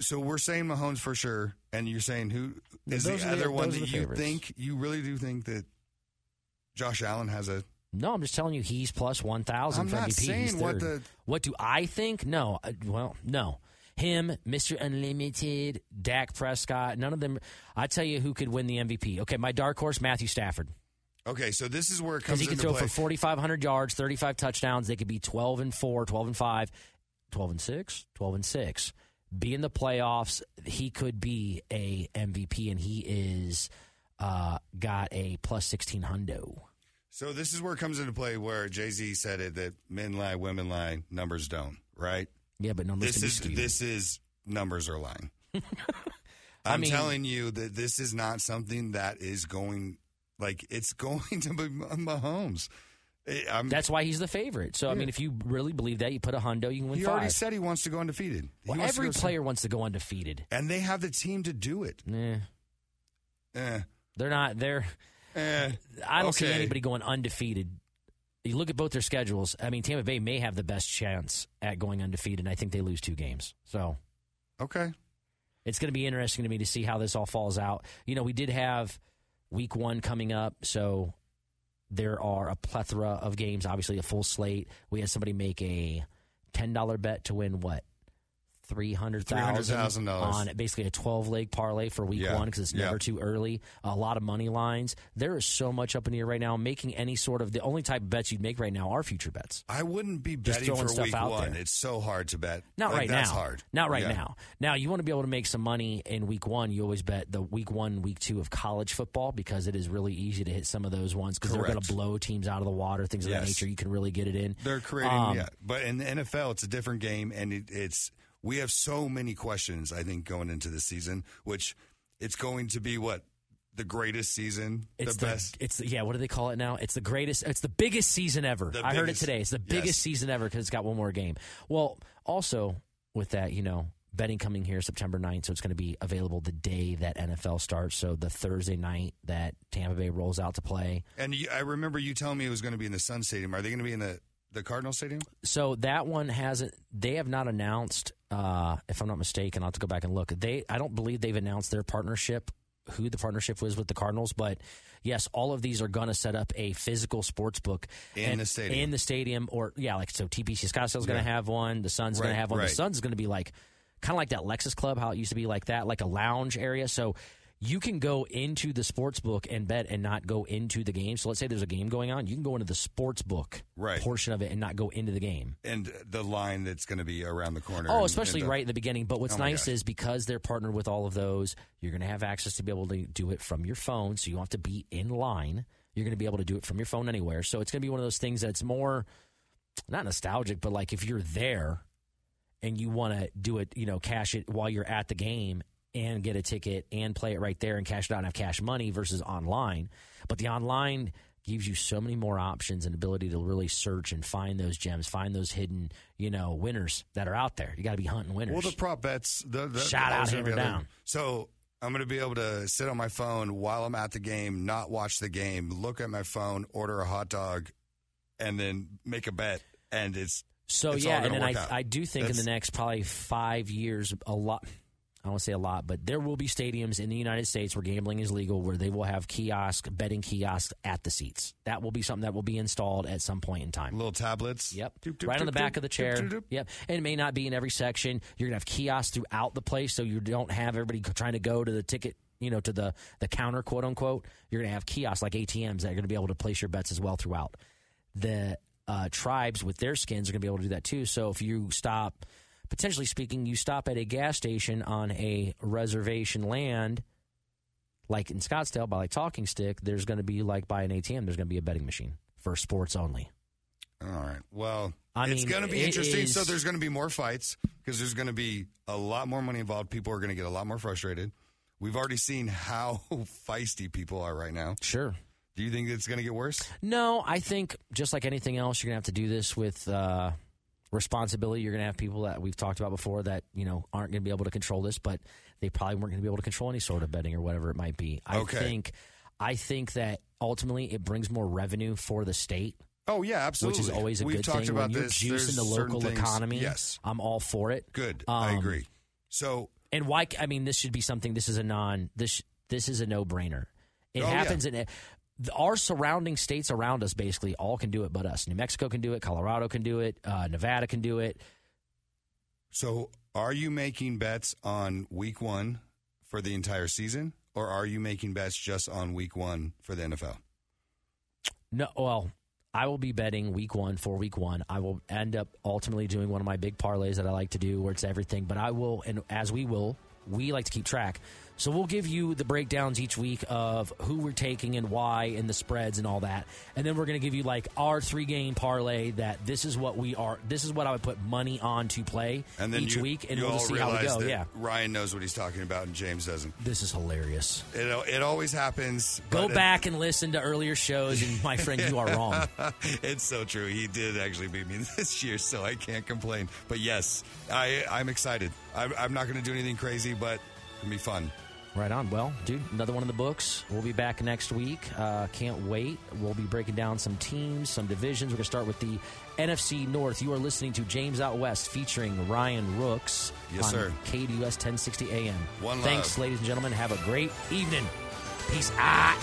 So we're saying Mahomes for sure, and you're saying who is the the- other one that you favorites. think you really do think that Josh Allen has a No, I'm just telling you, he's plus one thousand for not MVP. Saying what the- What do I think? No, uh, well, no. Him, Mr. Unlimited, Dak Prescott, none of them. I tell you, who could win the MVP? Okay, my dark horse, Matthew Stafford. Okay, so this is where it because comes he can throw play. for 4,500 yards, 35 touchdowns. They could be 12 and 4, 12 and 5, 12 and 6, 12 and 6. Be in the playoffs. He could be a MVP, and he is uh, got a plus 16 hundo. So this is where it comes into play where Jay Z said it that men lie, women lie, numbers don't. Right. Yeah, but numbers This is this is numbers are lying. I'm mean- telling you that this is not something that is going like it's going to be Mahomes. Eh, I'm, That's why he's the favorite. So, I mean, if you really believe that, you put a hundo, you can win he five. already said he wants to go undefeated. Well, every go- player wants to go undefeated. and they have the team to do it. Nah, Eh, they're not. They're. eh. I don't see anybody going undefeated. You look at both their schedules. I mean, Tampa Bay may have the best chance at going undefeated. and I think they lose two games. So Okay. it's going to be interesting to me to see how this all falls out. You know, we did have week one coming up, so there are a plethora of games. Obviously, a full slate. We had somebody make a ten dollar bet to win what three hundred thousand on basically a twelve leg parlay for week Yeah. one because it's Yeah. never too early. A lot of money lines. There is so much up in the air right now. Making any sort of the only type of bets you'd make right now are future bets. I wouldn't be Just betting throwing for stuff week out one. there. It's so hard to bet. Not Like, right now. hard. Not right Yeah. now. Now you want to be able to make some money in week one. You always bet the week one, week two of college football because it is really easy to hit some of those ones because they're going to blow teams out of the water, things of that nature. You can really get it in. They're creating, Um, yeah. But in the NFL, it's a different game, and it, it's we have so many questions. I think going into the season, which it's going to be what the greatest season, It's the the, best. It's the, yeah. What do they call it now? It's the greatest. It's the biggest season ever. The I heard it today. It's the biggest yes. season ever because it's got one more game. Well, also with that, you know, betting coming here September 9th, so it's going to be available the day that NFL starts. So the Thursday night that Tampa Bay rolls out to play. And I remember you telling me it was going to be in the Sun Stadium. Are they going to be in the the Cardinal Stadium? So that one hasn't. They have not announced. Uh, if I'm not mistaken, I'll have to go back and look. They, I don't believe they've announced their partnership, who the partnership was with the Cardinals. But yes, all of these are going to set up a physical sports book In and- the stadium. In the stadium, or yeah, like so. TPC Scottsdale's going to Yeah. have one. The Sun's going to have one. right. The Sun's going to be like kind of like that Lexus Club, how it used to be like that, like a lounge area. So. You can go into the sports book and bet and not go into the game. So let's say there's a game going on. You can go into the sports book Right. portion of it and not go into the game. And the line that's going to be around the corner. Oh, and- especially and the- right in the beginning. But what's Oh nice is because they're partnered with all of those, you're going to have access to be able to do it from your phone. So you don't have to be in line. You're going to be able to do it from your phone anywhere. So it's going to be one of those things that's more not nostalgic, but like if you're there and you want to do it, you know, cash it while you're at the game and get a ticket and play it right there and cash it out and have cash money versus online. But the online gives you so many more options and ability to really search and find those gems, find those hidden, you know, winners that are out there. You got to be hunting winners. Well, the prop bets. The, the, Shout out, hammer down. So I'm going to be able to sit on my phone while I'm at the game, not watch the game, look at my phone, order a hot dog, and then make a bet. And it's So It's yeah, and then I out. I do think in the next probably five years, a lot. I won't say a lot, but there will be stadiums in the United States where gambling is legal, where they will have kiosk betting kiosks at the seats. That will be something that will be installed at some point in time. little tablets. Yep, Doop, doop, right on the back doop, of the doop, chair. doop, doop. Yep, and it may not be in every section. You're gonna have kiosks throughout the place, so you don't have everybody trying to go to the ticket, you know, to the the counter, quote unquote. You're gonna have kiosks like ATMs that are gonna be able to place your bets as well throughout. The uh, tribes with their skins are gonna be able to do that too. So if you stop, potentially speaking, you stop at a gas station on a reservation land. Like in Scottsdale, by like Talking Stick, there's going to be like by an ATM, there's going to be a betting machine for sports only. All right. Well, I it's mean, going to be interesting. So there's going to be more fights because there's going to be a lot more money involved. People are going to get a lot more frustrated. We've already seen how feisty people are right now. Sure. Do you think it's going to get worse? No, I think just like anything else, you're gonna have to do this with uh, responsibility. You're gonna have people that we've talked about before that you know aren't gonna be able to control this, but they probably weren't gonna be able to control any sort of betting or whatever it might be. I Okay. think, I think that ultimately it brings more revenue for the state, Oh yeah, absolutely. which is always a We've good talked thing. about when you're this. juicing the local things- economy, Yes, I'm all for it. good. I Um, agree. So And why? I mean, this should be something. This is a non. This this is a no brainer. It Oh, yeah. happens in the- our surrounding states around us. Basically, all can do it, but us. New Mexico can do it. Colorado can do it. Uh, Nevada can do it. So, are you making bets on week one for the entire season, or are you making bets just on week one for the NFL? No, well, I will be betting week one for week one. I will end up ultimately doing one of my big parlays that I like to do, where it's everything. But I will, and as we will, we like to keep track. So we'll give you the breakdowns each week of who we're taking and why, and the spreads and all that. And then we're going to give you like our three game parlay that this is what we are. This is what I would put money on to play And then each you, week, and we'll just see how we go. Yeah, Ryan knows what he's talking about, and James doesn't. this is hilarious. It, it always happens. Go but it- back and listen to earlier shows, and my friend, you are wrong. it's so true. He did actually beat me this year, so I can't complain. But yes, I, I'm excited. I'm, I'm not going to do anything crazy, but it's going to be fun. Right on. Well, dude, another one in the books. We'll be back next week. Uh, can't wait. We'll be breaking down some teams, some divisions. We're going to start with the NFC North. You are listening to James Out West featuring Ryan Rooks Yes, on sir. KDUS 1060 AM. One Thanks, love. ladies and gentlemen. Have a great evening. Peace out.